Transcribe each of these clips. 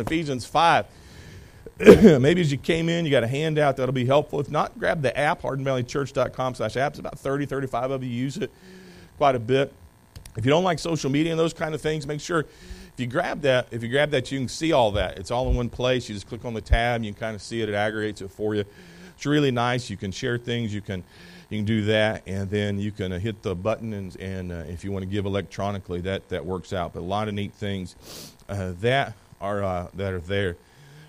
Ephesians 5. Maybe as you came in, you got a handout that'll be helpful. If not, grab the app, hardinvalleychurch.com slash apps. About 30, 35 of you use it quite a bit. If you don't like social media and those kind of things, make sure if you grab that, if you grab that, you can see all that. It's all in one place. You just click on the tab, you can kind of see it, it aggregates it for you. It's really nice. You can share things, you can you can do that, and then you can uh, hit the button, and, and uh, if you want to give electronically, that, that works out. But a lot of neat things uh, that are uh, that are there.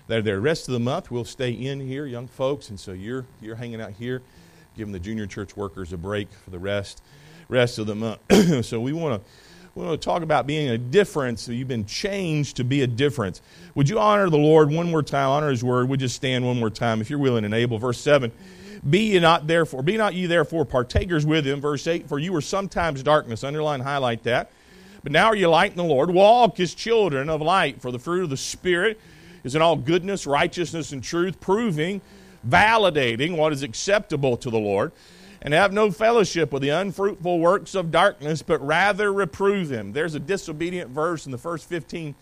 That are there. Rest of the month, we'll stay in here, young folks, and so you're you're hanging out here, giving the junior church workers a break for the rest rest of the month. so we want to we want to talk about being a difference. You've been changed to be a difference. Would you honor the Lord one more time? Honor His word. Would you stand one more time if you're willing and able? Verse seven. Be ye not therefore, be not ye therefore partakers with him. Verse 8, for you were sometimes darkness. Underline, highlight that. But now are you light in the Lord. Walk as children of light, for the fruit of the Spirit is in all goodness, righteousness, and truth, proving, validating what is acceptable to the Lord. And have no fellowship with the unfruitful works of darkness, but rather reprove them. There's a disobedient verse in the first 15,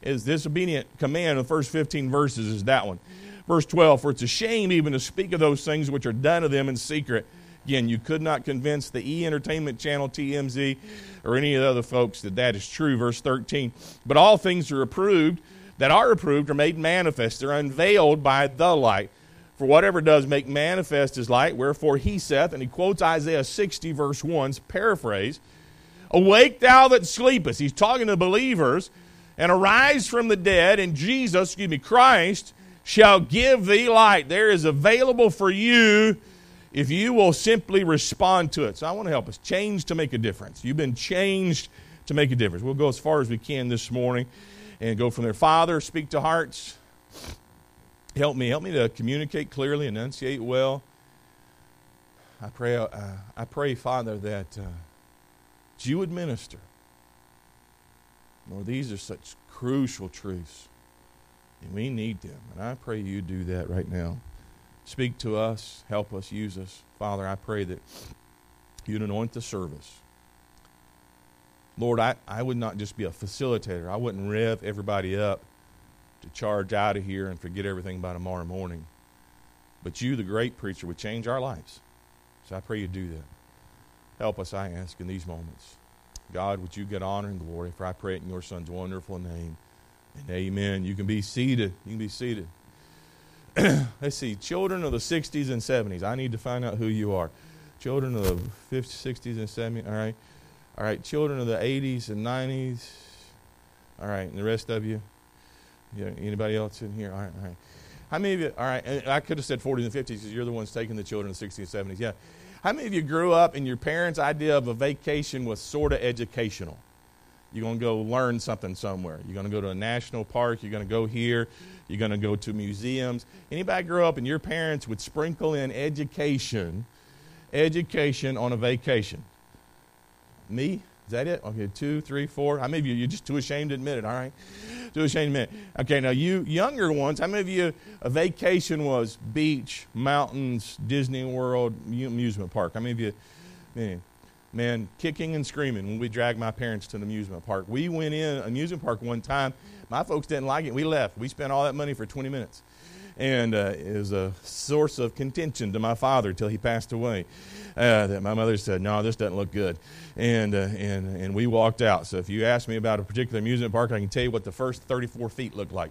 is disobedient command in the first 15 verses is that one. Verse 12, for it's a shame even to speak of those things which are done of them in secret. Again, you could not convince the E Entertainment Channel, TMZ, or any of the other folks that that is true. Verse 13, but all things are approved, that are approved, are made manifest. They're unveiled by the light. For whatever does make manifest is light, wherefore he saith, and he quotes Isaiah 60, verse 1, paraphrase, Awake thou that sleepest. He's talking to believers, and arise from the dead, and Jesus, excuse me, Christ, shall give thee light. There is available for you if you will simply respond to it. So I want to help us change to make a difference. You've been changed to make a difference. We'll go as far as we can this morning and go from there. Father, speak to hearts. Help me. Help me to communicate clearly, enunciate well. I pray, uh, I pray, Father, that, uh, that you would minister. Lord, these are such crucial truths. And we need them. And I pray you do that right now. Speak to us, help us, use us. Father, I pray that you'd anoint the service. Lord, I, I would not just be a facilitator. I wouldn't rev everybody up to charge out of here and forget everything by tomorrow morning. But you, the great preacher, would change our lives. So I pray you do that. Help us, I ask, in these moments. God, would you get honor and glory? For I pray it in your Son's wonderful name. And amen. You can be seated. You can be seated. Let's see. Children of the 60s and 70s. I need to find out who you are. Children of the 50s, 60s, and 70s. All right. All right. Children of the 80s and 90s. All right. And the rest of you? Yeah, anybody else in here? All right. All right. How many of you? All right. I could have said 40s and 50s because you're the ones taking the children of the 60s and 70s. Yeah. How many of you grew up and your parents' idea of a vacation was sort of educational? You're going to go learn something somewhere. You're going to go to a national park. You're going to go here. You're going to go to museums. Anybody grow up and your parents would sprinkle in education, education on a vacation? Me? Is that it? Okay, two, three, four. How many of you, you're just too ashamed to admit it, all right? Too ashamed to admit it. Okay, now you younger ones, how many of you, a vacation was beach, mountains, Disney World, amusement park? How many of you, man, man, kicking and screaming when we dragged my parents to an amusement park. We went in amusement park one time. My folks didn't like it. We left. We spent all that money for 20 minutes. And uh, it was a source of contention to my father till he passed away. Uh, that my mother said, "No, this doesn't look good," and uh, and and we walked out. So if you ask me about a particular amusement park, I can tell you what the first 34 feet looked like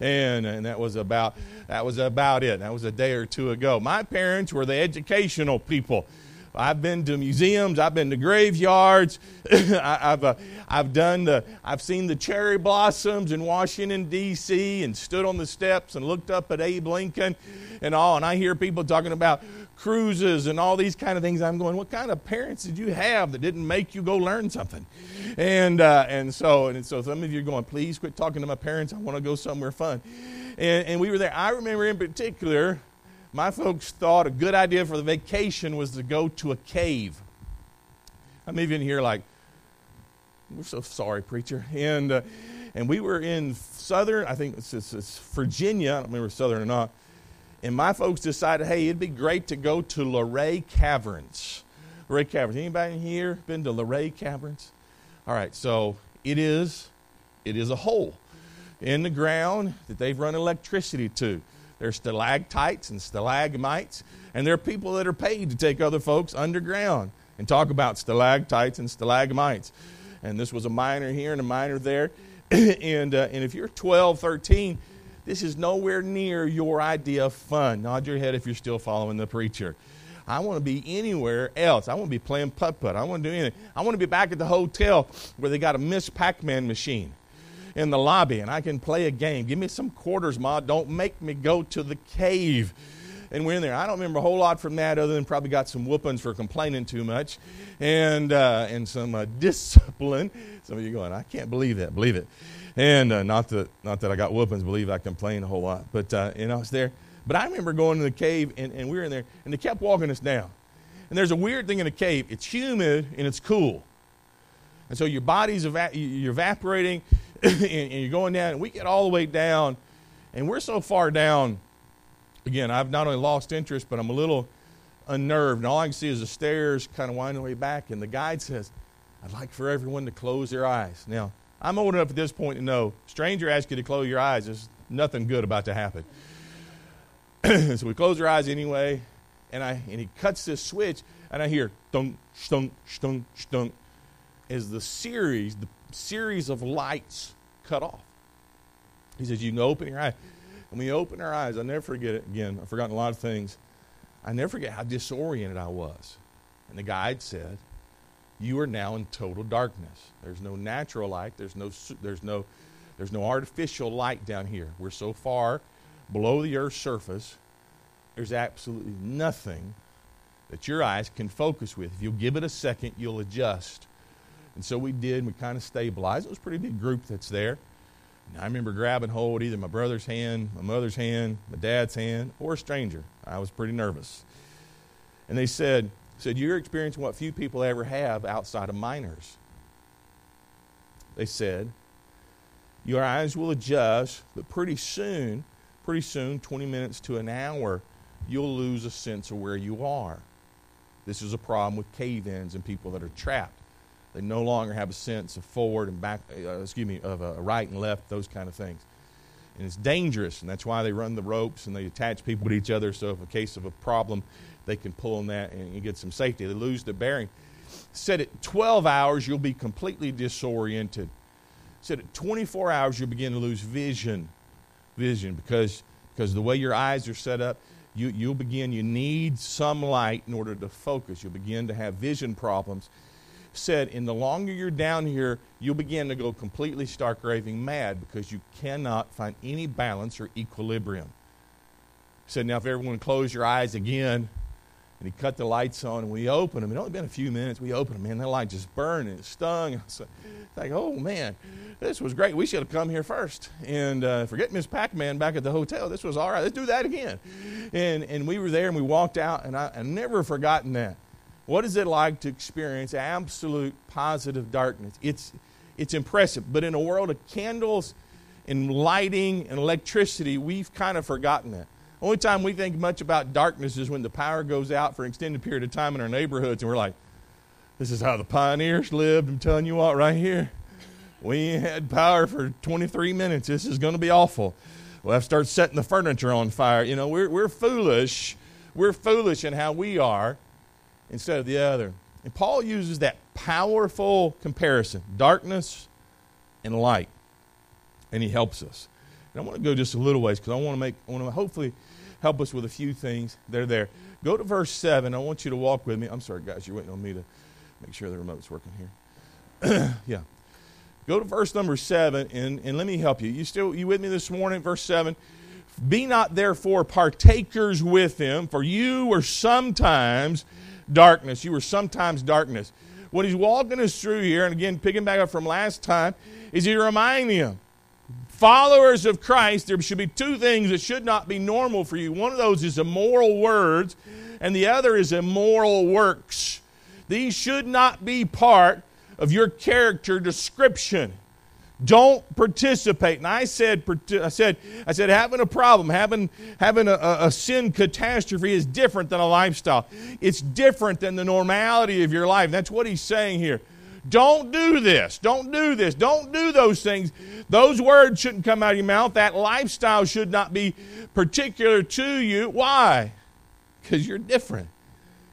and and that was about that was about it. That was a day or two ago. My parents were the educational people. I've been to museums. I've been to graveyards. I, have uh, I've done the. I've seen the cherry blossoms in Washington D.C. and stood on the steps and looked up at Abe Lincoln and all. And I hear people talking about cruises and all these kind of things. I'm going, what kind of parents did you have that didn't make you go learn something? And uh, and so and so some of you are going, please quit talking to my parents. I want to go somewhere fun. And, and we were there. I remember in particular my folks thought a good idea for the vacation was to go to a cave. I'm even here like, we're so sorry, preacher. And uh, and we were in southern, I think it's, it's, it's, Virginia. I don't remember southern or not. And my folks decided, hey, it'd be great to go to Luray Caverns. Luray Caverns. Anybody in here been to Luray Caverns? All right, so it is, it is a hole. in the ground that they've run electricity to. There's stalactites and stalagmites, and there are people that are paid to take other folks underground and talk about stalactites and stalagmites. And this was a miner here and a miner there. and, uh, and if you're 12, 13, this is nowhere near your idea of fun. Nod your head if you're still following the preacher. I want to be anywhere else. I want to be playing putt putt. I want to do anything. I want to be back at the hotel where they got a Miss Pac Man machine in the lobby and I can play a game. Give me some quarters, Ma. Don't make me go to the cave and we're in there. I don't remember a whole lot from that, other than probably got some whoopings for complaining too much, and uh, and some uh, discipline. Some of you going, I can't believe that. Believe it, and uh, not that not that I got whoopings. Believe I complained a whole lot, but uh, you know it's there. But I remember going to the cave, and, and we were in there, and they kept walking us down. And there's a weird thing in a cave. It's humid and it's cool. And so your body's eva- you're evaporating and, and, you're going down. And we get all the way down, and we're so far down again, I've not only lost interest, but I'm a little unnerved. And all I can see is the stairs kind of winding way back. And the guide says, I'd like for everyone to close their eyes. Now, I'm old enough at this point to know stranger asks you to close your eyes, there's nothing good about to happen. so we close our eyes anyway, and I and he cuts this switch, and I hear stunk, stunk, stunk, stunk, as the series, the series of lights cut off. He says, You can open your eyes. When we open our eyes, I'll never forget it again. I've forgotten a lot of things. I never forget how disoriented I was. And the guide said, You are now in total darkness. There's no natural light, there's no, there's no, there's no artificial light down here. We're so far below the Earth's surface, there's absolutely nothing that your eyes can focus with. If you'll give it a second, you'll adjust. And so we did, and we kind of stabilized. It was a pretty big group that's there. I remember grabbing hold either my brother's hand, my mother's hand, my dad's hand, or a stranger. I was pretty nervous. And they said, said, You're experiencing what few people ever have outside of miners. They said, Your eyes will adjust, but pretty soon, pretty soon, 20 minutes to an hour, you'll lose a sense of where you are. This is a problem with cave ins and people that are trapped. They no longer have a sense of forward and back, uh, excuse me, of uh, right and left, those kind of things. And it's dangerous, and that's why they run the ropes and they attach people to each other so if a case of a problem, they can pull on that and get some safety. They lose their bearing. Said at 12 hours, you'll be completely disoriented. Said at 24 hours, you'll begin to lose vision. Vision, because, because the way your eyes are set up, you, you'll begin, you need some light in order to focus. You'll begin to have vision problems said, in the longer you're down here, you'll begin to go completely stark raving mad because you cannot find any balance or equilibrium. He said, now if everyone close your eyes again, and he cut the lights on, and we opened them. It only been a few minutes. We opened them, man. That light just burned and it stung. I was like, oh man, this was great. We should have come here first. And uh, forget Miss Pac-Man back at the hotel. This was all right. Let's do that again. And and we were there, and we walked out, and I, I never forgotten that. What is it like to experience absolute positive darkness? It's, it's impressive. But in a world of candles and lighting and electricity, we've kind of forgotten that. Only time we think much about darkness is when the power goes out for an extended period of time in our neighborhoods, and we're like, this is how the pioneers lived. I'm telling you what, right here. We had power for 23 minutes. This is going to be awful. We'll have to start setting the furniture on fire. You know, we're, we're foolish. We're foolish in how we are instead of the other. And Paul uses that powerful comparison darkness and light. And he helps us. And I want to go just a little ways because I want to make, I want to hopefully help us with a few things that are there. Go to verse 7. I want you to walk with me. I'm sorry, guys, you're waiting on me to make sure the remote's working here. yeah. Go to verse number 7 and, and let me help you. You still you with me this morning? Verse 7. Be not therefore partakers with him, for you were sometimes darkness. You were sometimes darkness. What he's walking us through here, and again, picking back up from last time, is he reminding you, followers of Christ, there should be two things that should not be normal for you. One of those is immoral words, and the other is immoral works. These should not be part of your character description. Don't participate. And I said, I said, I said, having a problem, having having a, a, sin catastrophe is different than a lifestyle. It's different than the normality of your life. That's what he's saying here. Don't do this. Don't do this. Don't do those things. Those words shouldn't come out of your mouth. That lifestyle should not be particular to you. Why? Because you're different.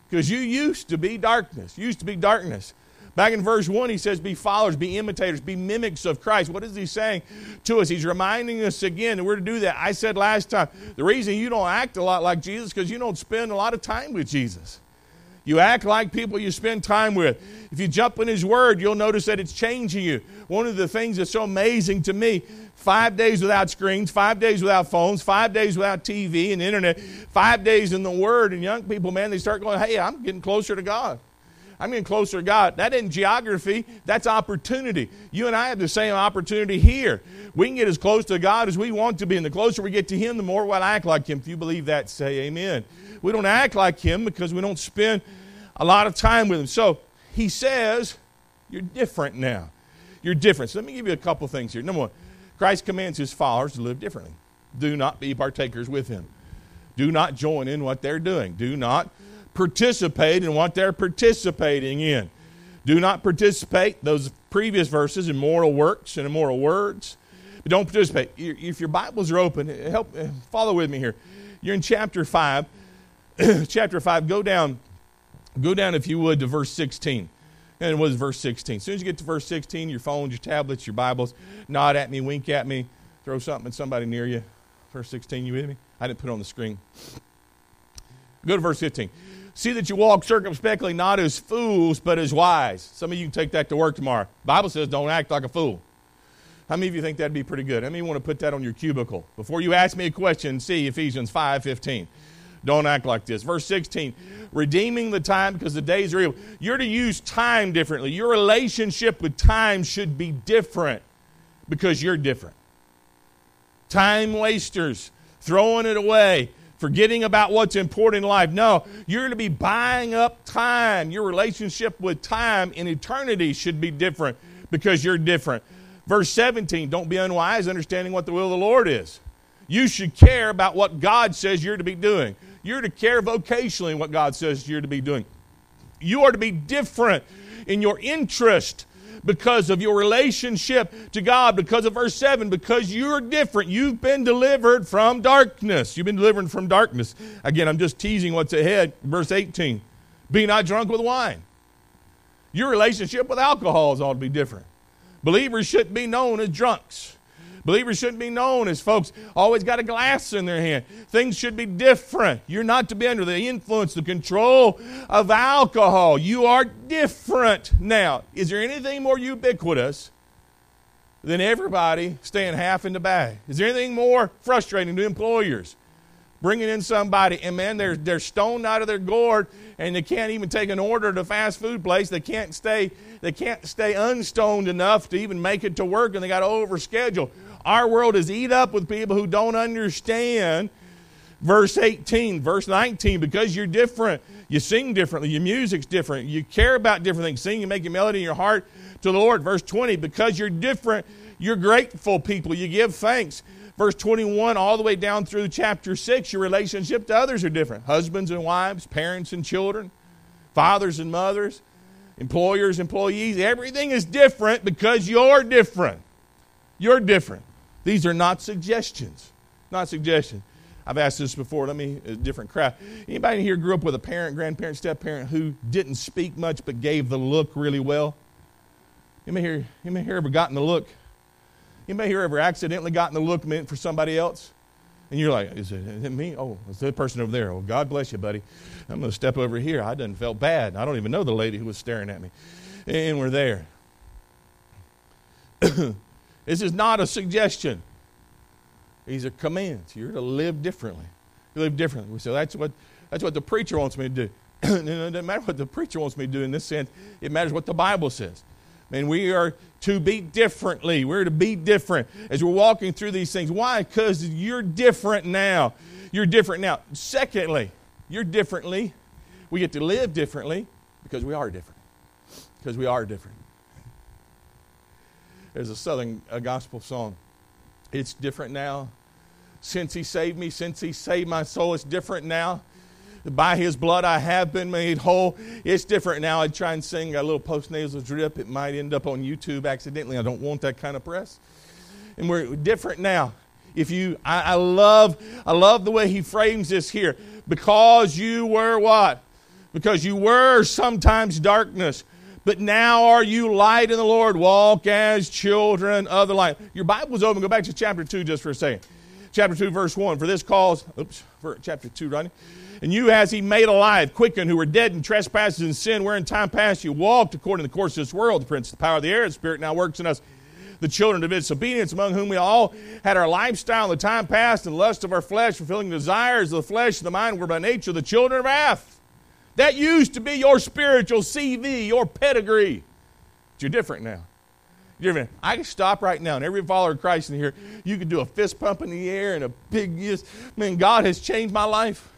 Because you used to be darkness. Used to be darkness. Back in verse 1, he says, Be followers, be imitators, be mimics of Christ. What is he saying to us? He's reminding us again that we're to do that. I said last time, the reason you don't act a lot like Jesus because you don't spend a lot of time with Jesus. You act like people you spend time with. If you jump in His Word, you'll notice that it's changing you. One of the things that's so amazing to me five days without screens, five days without phones, five days without TV and internet, five days in the Word. And young people, man, they start going, hey, I'm getting closer to God. I'm getting closer to God. That isn't geography, that's opportunity. You and I have the same opportunity here. We can get as close to God as we want to be, and the closer we get to Him, the more we'll act like Him. If you believe that, say amen. We don't act like Him because we don't spend a lot of time with Him. So He says, You're different now. You're different. So let me give you a couple things here. Number one, Christ commands His followers to live differently. Do not be partakers with Him. Do not join in what they're doing. Do not participate in what they're participating in. Do not participate, those previous verses, in moral works and immoral words. But don't participate. If your Bibles are open, help follow with me here. You're in chapter 5. chapter 5, go down Go down, if you would, to verse 16. And it was verse 16. As soon as you get to verse 16, your phones, your tablets, your Bibles, nod at me, wink at me, throw something at somebody near you. Verse 16, you with me? I didn't put it on the screen. Go to verse 15. See that you walk circumspectly, not as fools, but as wise. Some of you can take that to work tomorrow. Bible says don't act like a fool. How many of you think that'd be pretty good? How many want to put that on your cubicle? Before you ask me a question, see Ephesians 5 15. Don't act like this. Verse 16, redeeming the time because the days are evil. You're to use time differently. Your relationship with time should be different because you're different. Time wasters, throwing it away, forgetting about what's important in life. No, you're going to be buying up time. Your relationship with time in eternity should be different because you're different. Verse 17, don't be unwise, understanding what the will of the Lord is. You should care about what God says you're to be doing. You're to care vocationally what God says you're to be doing. You are to be different in your interest because of your relationship to God, because of verse 7, because you're different. You've been delivered from darkness. You've been delivered from darkness. Again, I'm just teasing what's ahead. Verse 18 Be not drunk with wine. Your relationship with alcohol is ought to be different. Believers shouldn't be known as drunks. Believers shouldn't be known as folks always got a glass in their hand. Things should be different. You're not to be under the influence, the control of alcohol. You are different now. Is there anything more ubiquitous than everybody staying half in the bag? Is there anything more frustrating to employers? Bringing in somebody, and man, they're, they're stoned out of their gourd, and they can't even take an order at a fast food place. They can't stay, they can't stay unstoned enough to even make it to work, and they got to overschedule. Our world is eat up with people who don't understand verse 18, verse 19, because you're different. You sing differently. Your music's different. You care about different things. Sing and make a melody in your heart to the Lord. Verse 20, because you're different, you're grateful people. You give thanks. Verse 21, all the way down through chapter 6, your relationship to others are different. Husbands and wives, parents and children, fathers and mothers, employers, employees. Everything is different because you're different. You're different. These are not suggestions. Not suggestions. I've asked this before. Let me, a different crowd. Anybody here grew up with a parent, grandparent, step parent who didn't speak much but gave the look really well? Anybody here, anybody here ever gotten the look? Anybody here ever accidentally gotten the look meant for somebody else? And you're like, is it, is it me? Oh, it's the person over there. Well, God bless you, buddy. I'm going to step over here. I didn't felt bad. I don't even know the lady who was staring at me. And we're there. This is not a suggestion. These are commands. You're to live differently. You live differently. So that's what that's what the preacher wants me to do. it doesn't matter what the preacher wants me to do in this sense. It matters what the Bible says. And we are to be differently. We're to be different as we're walking through these things. Why? Because you're different now. You're different now. Secondly, you're differently. We get to live differently because we are different. Because we are different. There's a Southern a gospel song. It's different now. Since he saved me, since he saved my soul, it's different now. By his blood I have been made whole. It's different now. I'd try and sing a little postnasal drip. It might end up on YouTube accidentally. I don't want that kind of press. And we're different now. If you I, I love I love the way he frames this here. Because you were what? Because you were sometimes darkness but now are you light in the Lord. Walk as children of the light. Your Bible's open. Go back to chapter 2 just for a second. Chapter 2, verse 1. For this cause, oops, for chapter 2, Ronnie. And you has he made alive, quickened, who were dead in trespasses and sin, where in time past you walked according to the course of this world, the prince of the power of the air, the spirit now works in us, the children of disobedience, among whom we all had our lifestyle in the time past, and lust of our flesh, fulfilling the desires of the flesh and the mind, were by nature the children of wrath that used to be your spiritual CV, your pedigree. But you're different now. You're different. I can stop right now, and every follower of Christ in here, you can do a fist pump in the air and a big yes. Man, God has changed my life.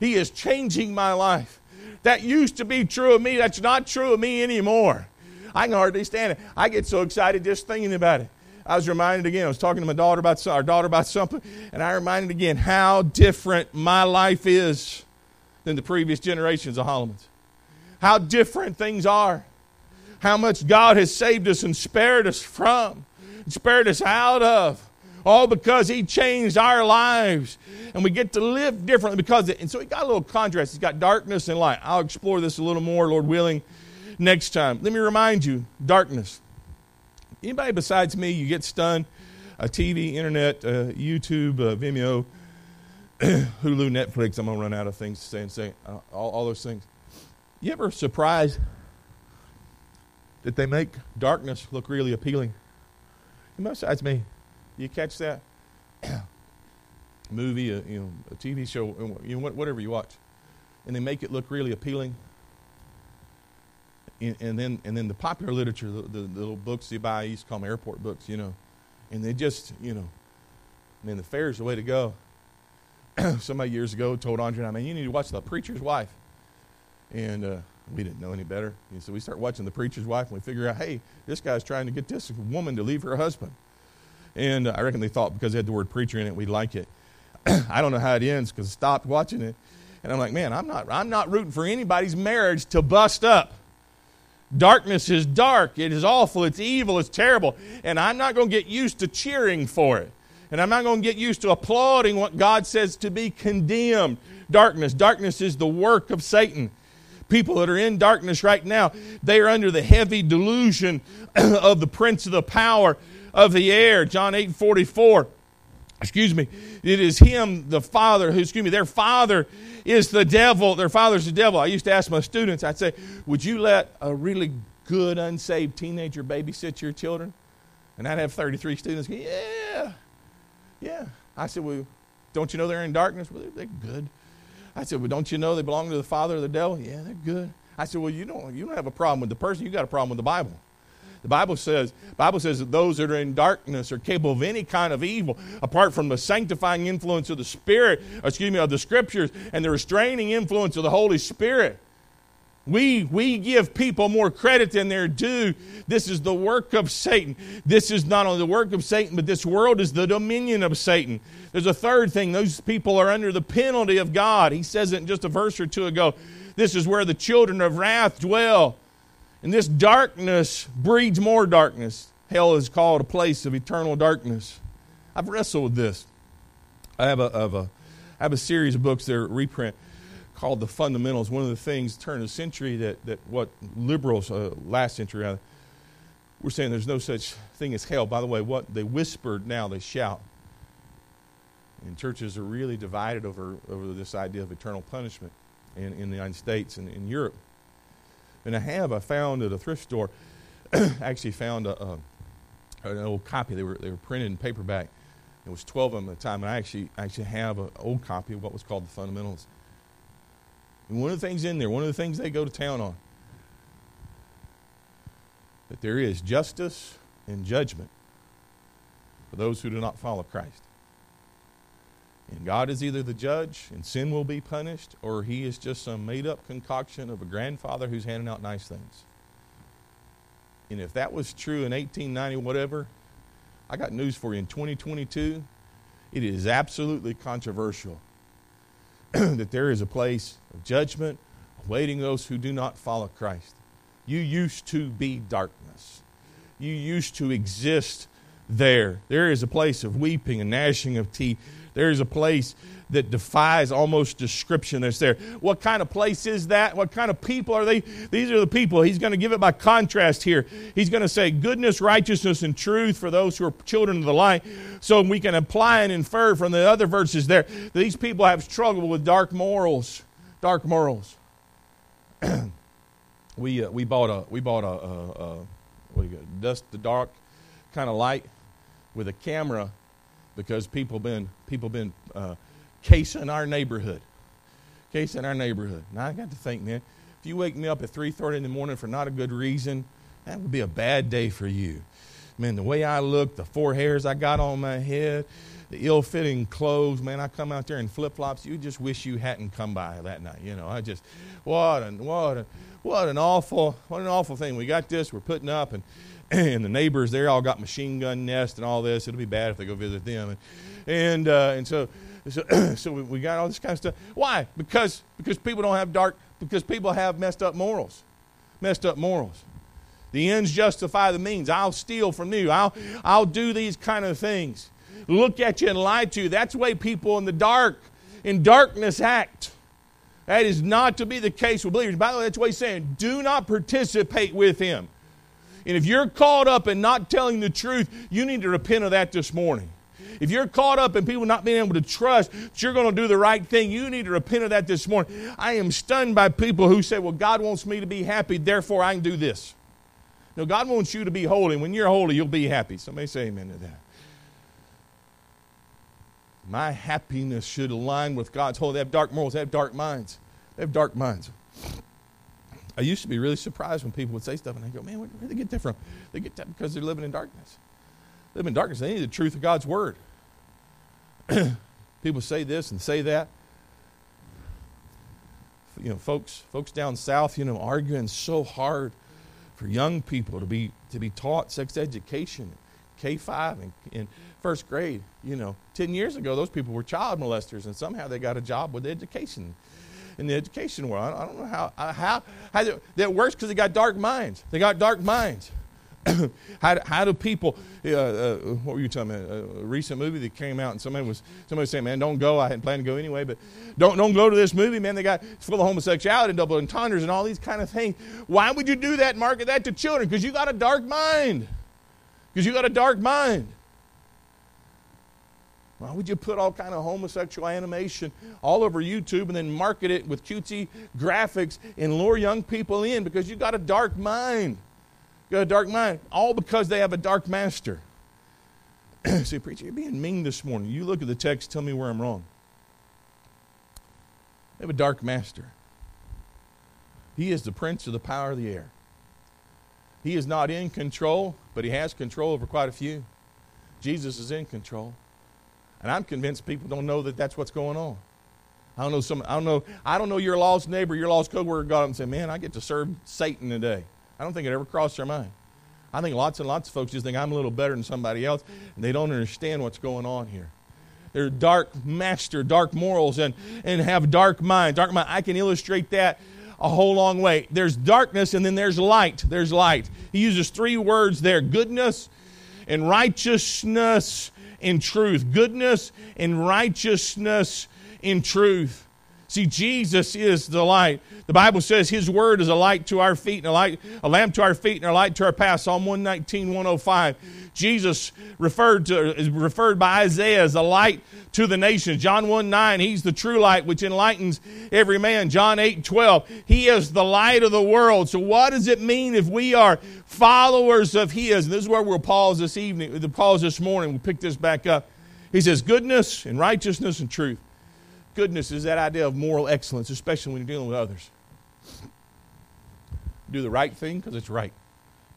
He is changing my life. That used to be true of me. That's not true of me anymore. I can hardly stand it. I get so excited just thinking about it. I was reminded again. I was talking to my daughter about our daughter about something, and I reminded again how different my life is than the previous generations of Hollemans. How different things are. How much God has saved us and spared us from, spared us out of. All because He changed our lives. And we get to live differently because it. And so He got a little contrast. He's got darkness and light. I'll explore this a little more, Lord willing, next time. Let me remind you darkness. Anybody besides me, you get stunned? A TV, internet, uh, YouTube, uh, Vimeo, Hulu, Netflix. I'm gonna run out of things to say and say uh, all, all those things. You ever surprised that they make darkness look really appealing? And besides me, you catch that movie, a, uh, you know, a TV show, you know, whatever you watch, and they make it look really appealing. And, and then, and then the popular literature, the, the, the, little books you buy, you used to call them airport books, you know, and they just, you know, man, the fair is the way to go. somebody years ago told Andre and I, man, you need to watch The Preacher's Wife. And uh, we didn't know any better. And so we start watching The Preacher's Wife and we figure out, hey, this guy's trying to get this woman to leave her husband. And uh, I reckon they thought because they had the word preacher in it, we'd like it. I don't know how it ends because I stopped watching it. And I'm like, man, I'm not, I'm not rooting for anybody's marriage to bust up. Darkness is dark. It is awful. It's evil. It's terrible. And I'm not going to get used to cheering for it. And I'm not going to get used to applauding what God says to be condemned. Darkness. Darkness is the work of Satan. People that are in darkness right now, they are under the heavy delusion of the prince of the power of the air. John 8 44. Excuse me. It is him, the father, who, excuse me, their father is the devil. Their father's the devil. I used to ask my students, I'd say, Would you let a really good, unsaved teenager babysit your children? And I'd have 33 students Yeah. Yeah. I said, Well, don't you know they're in darkness? Well, they're, good. I said, Well, don't you know they belong to the father of the devil? Yeah, they're good. I said, Well, you don't you don't have a problem with the person, you got a problem with the Bible. The Bible says, Bible says that those that are in darkness are capable of any kind of evil apart from the sanctifying influence of the Spirit, excuse me, of the Scriptures and the restraining influence of the Holy Spirit. We, we give people more credit than they're due. This is the work of Satan. This is not only the work of Satan, but this world is the dominion of Satan. There's a third thing. Those people are under the penalty of God. He says it just a verse or two ago. This is where the children of wrath dwell. And this darkness breeds more darkness. Hell is called a place of eternal darkness. I've wrestled with this. I have a, a, I have a series of books that are reprint called the fundamentals. One of the things turn of the century that, that what liberals, uh, last century rather, were saying there's no such thing as hell. By the way, what they whispered, now they shout. And churches are really divided over, over this idea of eternal punishment in, in the United States and in Europe. And I have, I found at a thrift store, actually found a, a, an old copy. They were, they were printed in paperback. It was 12 of them at the time. And I actually, actually have an old copy of what was called the Fundamentals. And one of the things in there, one of the things they go to town on, that there is justice and judgment for those who do not follow Christ. And God is either the judge and sin will be punished, or he is just some made up concoction of a grandfather who's handing out nice things. And if that was true in 1890, whatever, I got news for you. In 2022, it is absolutely controversial that there is a place of judgment awaiting those who do not follow Christ. You used to be darkness. You used to exist there. There is a place of weeping and gnashing of teeth. There is a place that defies almost description that's there. What kind of place is that? What kind of people are they? These are the people. He's going to give it by contrast here. He's going to say goodness, righteousness, and truth for those who are children of the light. So we can apply and infer from the other verses there these people have struggled with dark morals. Dark morals. we uh, we bought a we bought a, a, a what do you got? Dust the dark kind of light with a camera because people been people been uh, casing our neighborhood, casing our neighborhood. Now I got to think, man, if you wake me up at three thirty in the morning for not a good reason, that would be a bad day for you. Man, the way I look, the four hairs I got on my head, the ill-fitting clothes, man, I come out there in flip-flops. You just wish you hadn't come by that night. You know, I just what an what a, what an awful what an awful thing. We got this. We're putting up and and the neighbors they all got machine gun nests and all this. It'll be bad if they go visit them. And and, uh, and so so, so we got all this kind of stuff. Why? Because because people don't have dark. Because people have messed up morals, messed up morals. The ends justify the means. I'll steal from you. I'll I'll do these kind of things. Look at you and lie to you. That's the way people in the dark, in darkness, act. That is not to be the case with believers. By the way, that's what he's saying. Do not participate with him. And if you're caught up in not telling the truth, you need to repent of that this morning. If you're caught up in people not being able to trust that you're going to do the right thing, you need to repent of that this morning. I am stunned by people who say, Well, God wants me to be happy, therefore I can do this. No, God wants you to be holy. When you're holy, you'll be happy. Somebody say amen to that. My happiness should align with God's holy. They have dark morals, they have dark minds. They have dark minds. I used to be really surprised when people would say stuff, and I go, man, where do they get that from? They get that because they're living in darkness. They live in darkness. They need the truth of God's word. people say this and say that. You know, folks, folks down south, you know, arguing so hard for young people to be to be taught sex education, K five and in first grade. You know, ten years ago, those people were child molesters, and somehow they got a job with education in the education world. I don't know how, how, how that works because they got dark minds. They got dark minds. how, do, how do people, uh, uh, what were you telling me? A, recent movie that came out and somebody was, somebody was saying, man, don't go. I hadn't planned to go anyway, but don't, don't go to this movie, man. They got full of homosexuality and double entendres and all these kind of things. Why would you do that market that to children? Because you got a dark mind. Because you got a dark mind. Why would you put all kind of homosexual animation all over YouTube and then market it with cutesy graphics and lure young people in because you got a dark mind? You got a dark mind. All because they have a dark master. Say, preacher, you're being mean this morning. You look at the text, tell me where I'm wrong. They have a dark master. He is the prince of the power of the air. He is not in control, but he has control over quite a few. Jesus is in control. And I'm convinced people don't know that that's what's going on. I don't know some. I don't know. I don't know your lost neighbor, your lost coworker got up and said, "Man, I get to serve Satan today." I don't think it ever crossed their mind. I think lots and lots of folks just think I'm a little better than somebody else, and they don't understand what's going on here. They're dark master, dark morals, and and have dark minds. Dark mind. I can illustrate that a whole long way. There's darkness, and then there's light. There's light. He uses three words there: goodness and righteousness and truth, goodness and righteousness in truth. See, Jesus is the light. The Bible says His word is a light to our feet and a light, a lamp to our feet and a light to our path. Psalm 119, 105. Jesus referred to is referred by Isaiah as a light to the nations. John 1 9, He's the true light which enlightens every man. John 8 12, He is the light of the world. So what does it mean if we are followers of His? And this is where we'll pause this evening, the pause this morning. We'll pick this back up. He says, goodness and righteousness and truth. Goodness is that idea of moral excellence, especially when you're dealing with others. Do the right thing because it's right.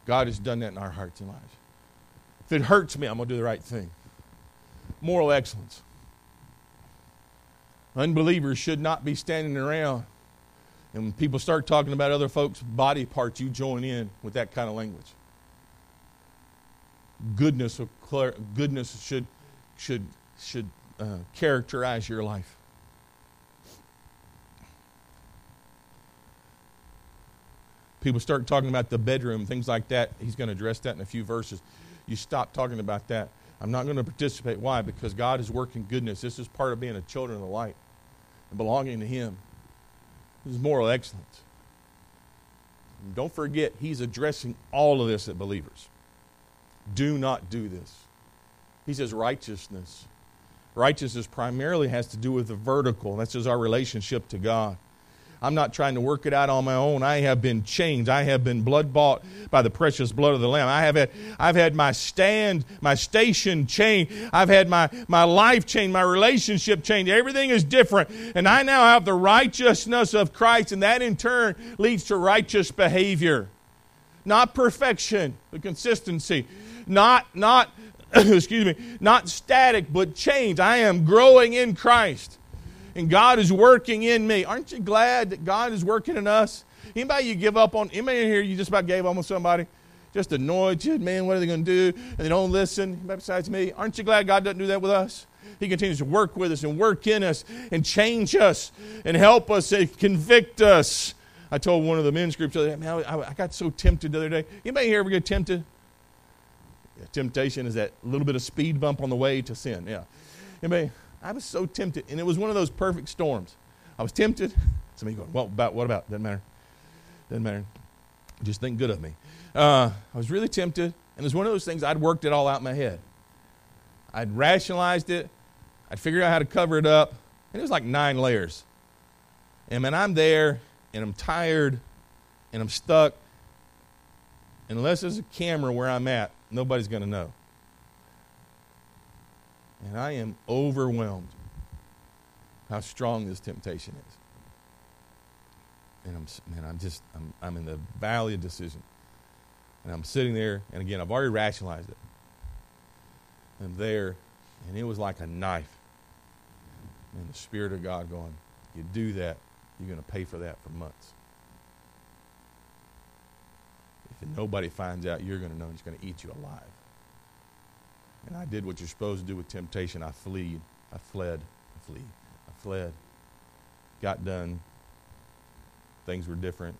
God has done that in our hearts and lives. If it hurts me, I'm going to do the right thing. Moral excellence. Unbelievers should not be standing around and when people start talking about other folks' body parts, you join in with that kind of language. Goodness, goodness should, should, should uh, characterize your life. People start talking about the bedroom, things like that, he's going to address that in a few verses. You stop talking about that. I'm not going to participate. Why? Because God is working goodness. This is part of being a children of the light and belonging to Him. This is moral excellence. And don't forget, He's addressing all of this at believers. Do not do this. He says righteousness. Righteousness primarily has to do with the vertical. That's just our relationship to God. I'm not trying to work it out on my own. I have been changed. I have been blood bought by the precious blood of the Lamb. I have had, I've had my stand, my station changed. I've had my, my life changed, my relationship changed. Everything is different. And I now have the righteousness of Christ, and that in turn leads to righteous behavior. Not perfection, but consistency. Not, not, excuse me, not static, but change. I am growing in Christ and God is working in me. Aren't you glad that God is working in us? Anybody you give up on? Anybody here you just about gave up on somebody? Just annoyed you, man. What are they going to do? And they don't listen. Besides me, aren't you glad God doesn't do that with us? He continues to work with us and work in us and change us and help us and convict us. I told one of the men's groups the other day, man, I, I got so tempted the other day. Anybody here ever get tempted? Yeah, temptation is that little bit of speed bump on the way to sin. Yeah. Anybody? I was so tempted, and it was one of those perfect storms. I was tempted. Somebody going, well, about what about? Doesn't matter. Doesn't matter. Just think good of me. Uh, I was really tempted, and it was one of those things I'd worked it all out in my head. I'd rationalized it. I'd figured out how to cover it up, and it was like nine layers. And man, I'm there, and I'm tired, and I'm stuck. Unless there's a camera where I'm at, nobody's going to know. And I am overwhelmed how strong this temptation is. And I'm, man, I'm just, I'm, I'm in the valley of decision. And I'm sitting there, and again, I've already rationalized it. I'm there, and it was like a knife. And the Spirit of God going, You do that, you're going to pay for that for months. If nobody finds out, you're going to know it's going to eat you alive. And I did what you're supposed to do with temptation. I fled. I fled. I fled. I fled. Got done. Things were different.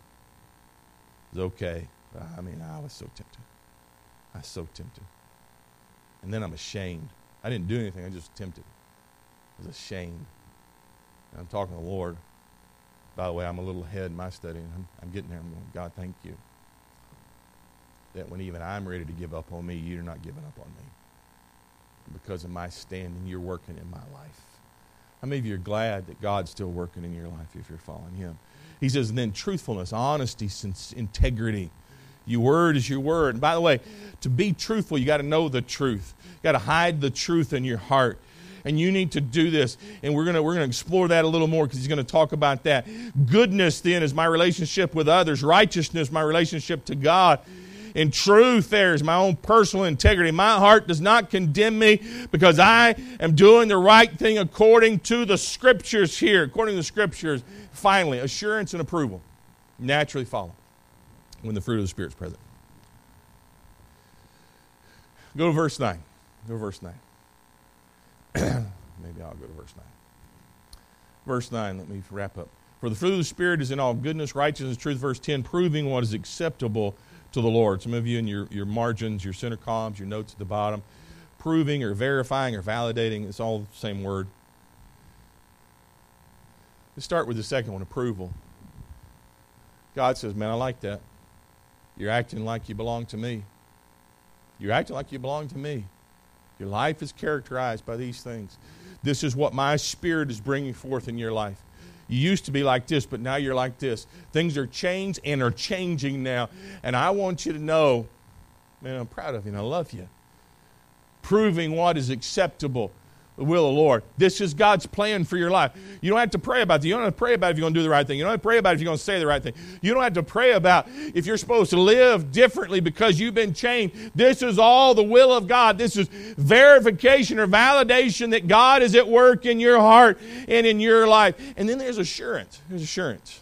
It was okay. I mean, I was so tempted. I was so tempted. And then I'm ashamed. I didn't do anything. I just tempted. I was ashamed. And I'm talking to the Lord. By the way, I'm a little ahead in my study. I'm, I'm getting there. I'm going, God, thank you. That when even I'm ready to give up on me, you're not giving up on me because of my standing, you're working in my life. How many of you are glad that God's still working in your life if you're following Him? He says, and then truthfulness, honesty, since integrity. Your word is your word. And by the way, to be truthful, you got to know the truth. You got to hide the truth in your heart. And you need to do this. And we're gonna we're gonna explore that a little more because he's gonna talk about that. Goodness then is my relationship with others. Righteousness, my relationship to God. In truth, there is my own personal integrity. My heart does not condemn me because I am doing the right thing according to the scriptures here. According to the scriptures, finally, assurance and approval naturally follow when the fruit of the Spirit is present. Go to verse 9. Go to verse 9. Maybe I'll go to verse 9. Verse 9, let me wrap up. For the fruit of the Spirit is in all goodness, righteousness, truth. Verse 10, proving what is acceptable to the Lord. Some of you in your, your margins, your center columns, your notes at the bottom, proving or verifying or validating, it's all the same word. Let's start with the second one approval. God says, Man, I like that. You're acting like you belong to me. You're acting like you belong to me. Your life is characterized by these things. This is what my spirit is bringing forth in your life. You used to be like this, but now you're like this. Things are changed and are changing now. And I want you to know, man, I'm proud of you and I love you. Proving what is acceptable the will of the Lord. This is God's plan for your life. You don't have to pray about it. You don't have to pray about if you're going to do the right thing. You don't have to pray about if you're going to say the right thing. You don't have to pray about if you're supposed to live differently because you've been changed. This is all the will of God. This is verification or validation that God is at work in your heart and in your life. And then there's assurance. There's assurance.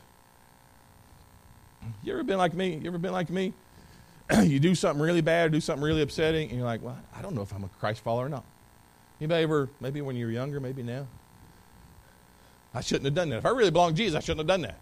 You ever been like me? You ever been like me? you do something really bad, do something really upsetting, and you're like, well, I don't know if I'm a Christ follower or not. Anybody ever, maybe when you were younger, maybe now? I shouldn't have done that. If I really belonged to Jesus, I shouldn't have done that.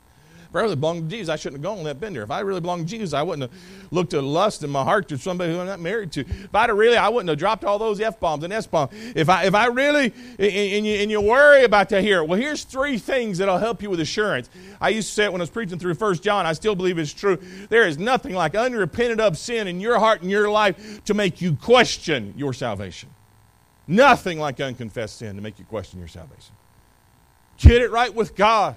If I really belonged to Jesus, I shouldn't have gone and let been there. If I really belonged to Jesus, I wouldn't have looked at lust in my heart to somebody who I'm not married to. If I'd have really, I wouldn't have dropped all those F bombs and S bombs. If I, if I really, and you, and you worry about that here, well, here's three things that'll help you with assurance. I used to say it when I was preaching through First John. I still believe it's true. There is nothing like unrepented of sin in your heart and your life to make you question your salvation. Nothing like unconfessed sin to make you question your salvation. Get it right with God.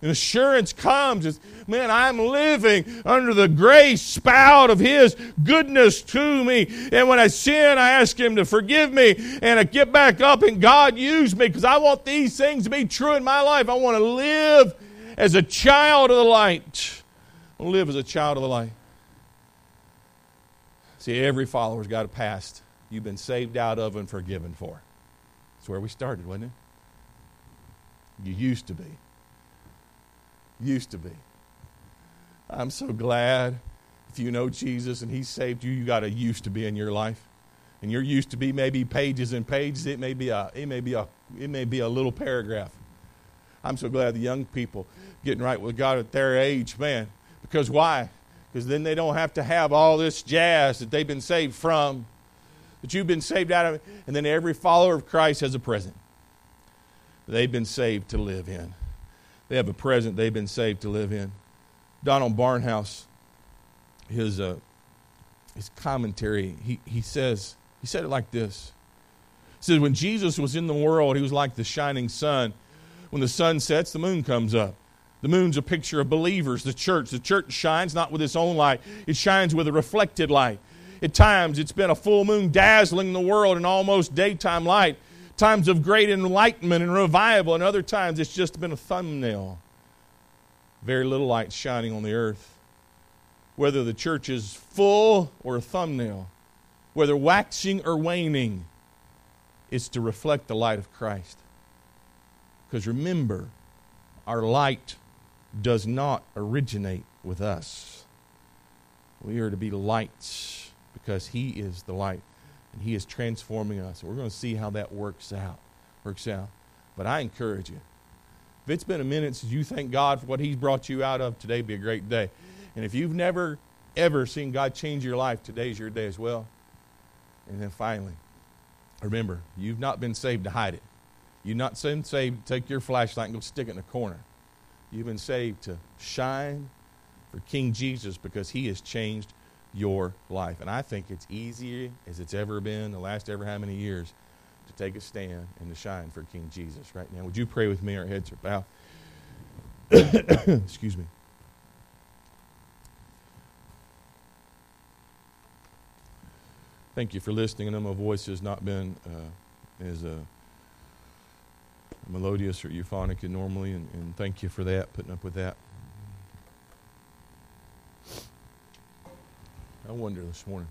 And assurance comes as, man, I'm living under the grace spout of His goodness to me. And when I sin, I ask Him to forgive me. And I get back up and God use me because I want these things to be true in my life. I want to live as a child of the light. I live as a child of the light. See, every follower's got a past you've been saved out of and forgiven for. That's where we started, wasn't it? You used to be used to be. I'm so glad if you know Jesus and He saved you, you got a used to be in your life. And your used to be maybe pages and pages. It may be a it may be a it may be a little paragraph. I'm so glad the young people getting right with God at their age, man. Because why? Because then they don't have to have all this jazz that they've been saved from, that you've been saved out of, it, and then every follower of Christ has a present. They've been saved to live in. They have a present they've been saved to live in. Donald Barnhouse, his, uh, his commentary, he, he says, he said it like this. He says, When Jesus was in the world, he was like the shining sun. When the sun sets, the moon comes up. The moon's a picture of believers, the church. The church shines not with its own light, it shines with a reflected light. At times, it's been a full moon dazzling the world in almost daytime light times of great enlightenment and revival, and other times it's just been a thumbnail. Very little light shining on the earth. Whether the church is full or a thumbnail, whether waxing or waning, it's to reflect the light of Christ. Because remember, our light does not originate with us. We are to be lights because He is the light and He is transforming us. We're going to see how that works out. Works out. But I encourage you. If it's been a minute since you thank God for what He's brought you out of, today be a great day. And if you've never, ever seen God change your life, today's your day as well. And then finally, remember, you've not been saved to hide it. You've not been saved to take your flashlight and go stick it in a corner. You've been saved to shine for King Jesus because He has changed your life. And I think it's easier as it's ever been, the last ever how many years, to take a stand and to shine for King Jesus right now. Would you pray with me? Our heads are bowed. Excuse me. Thank you for listening. I know my voice has not been uh, as uh, melodious or euphonic as normally, and, and thank you for that, putting up with that. I wonder this morning.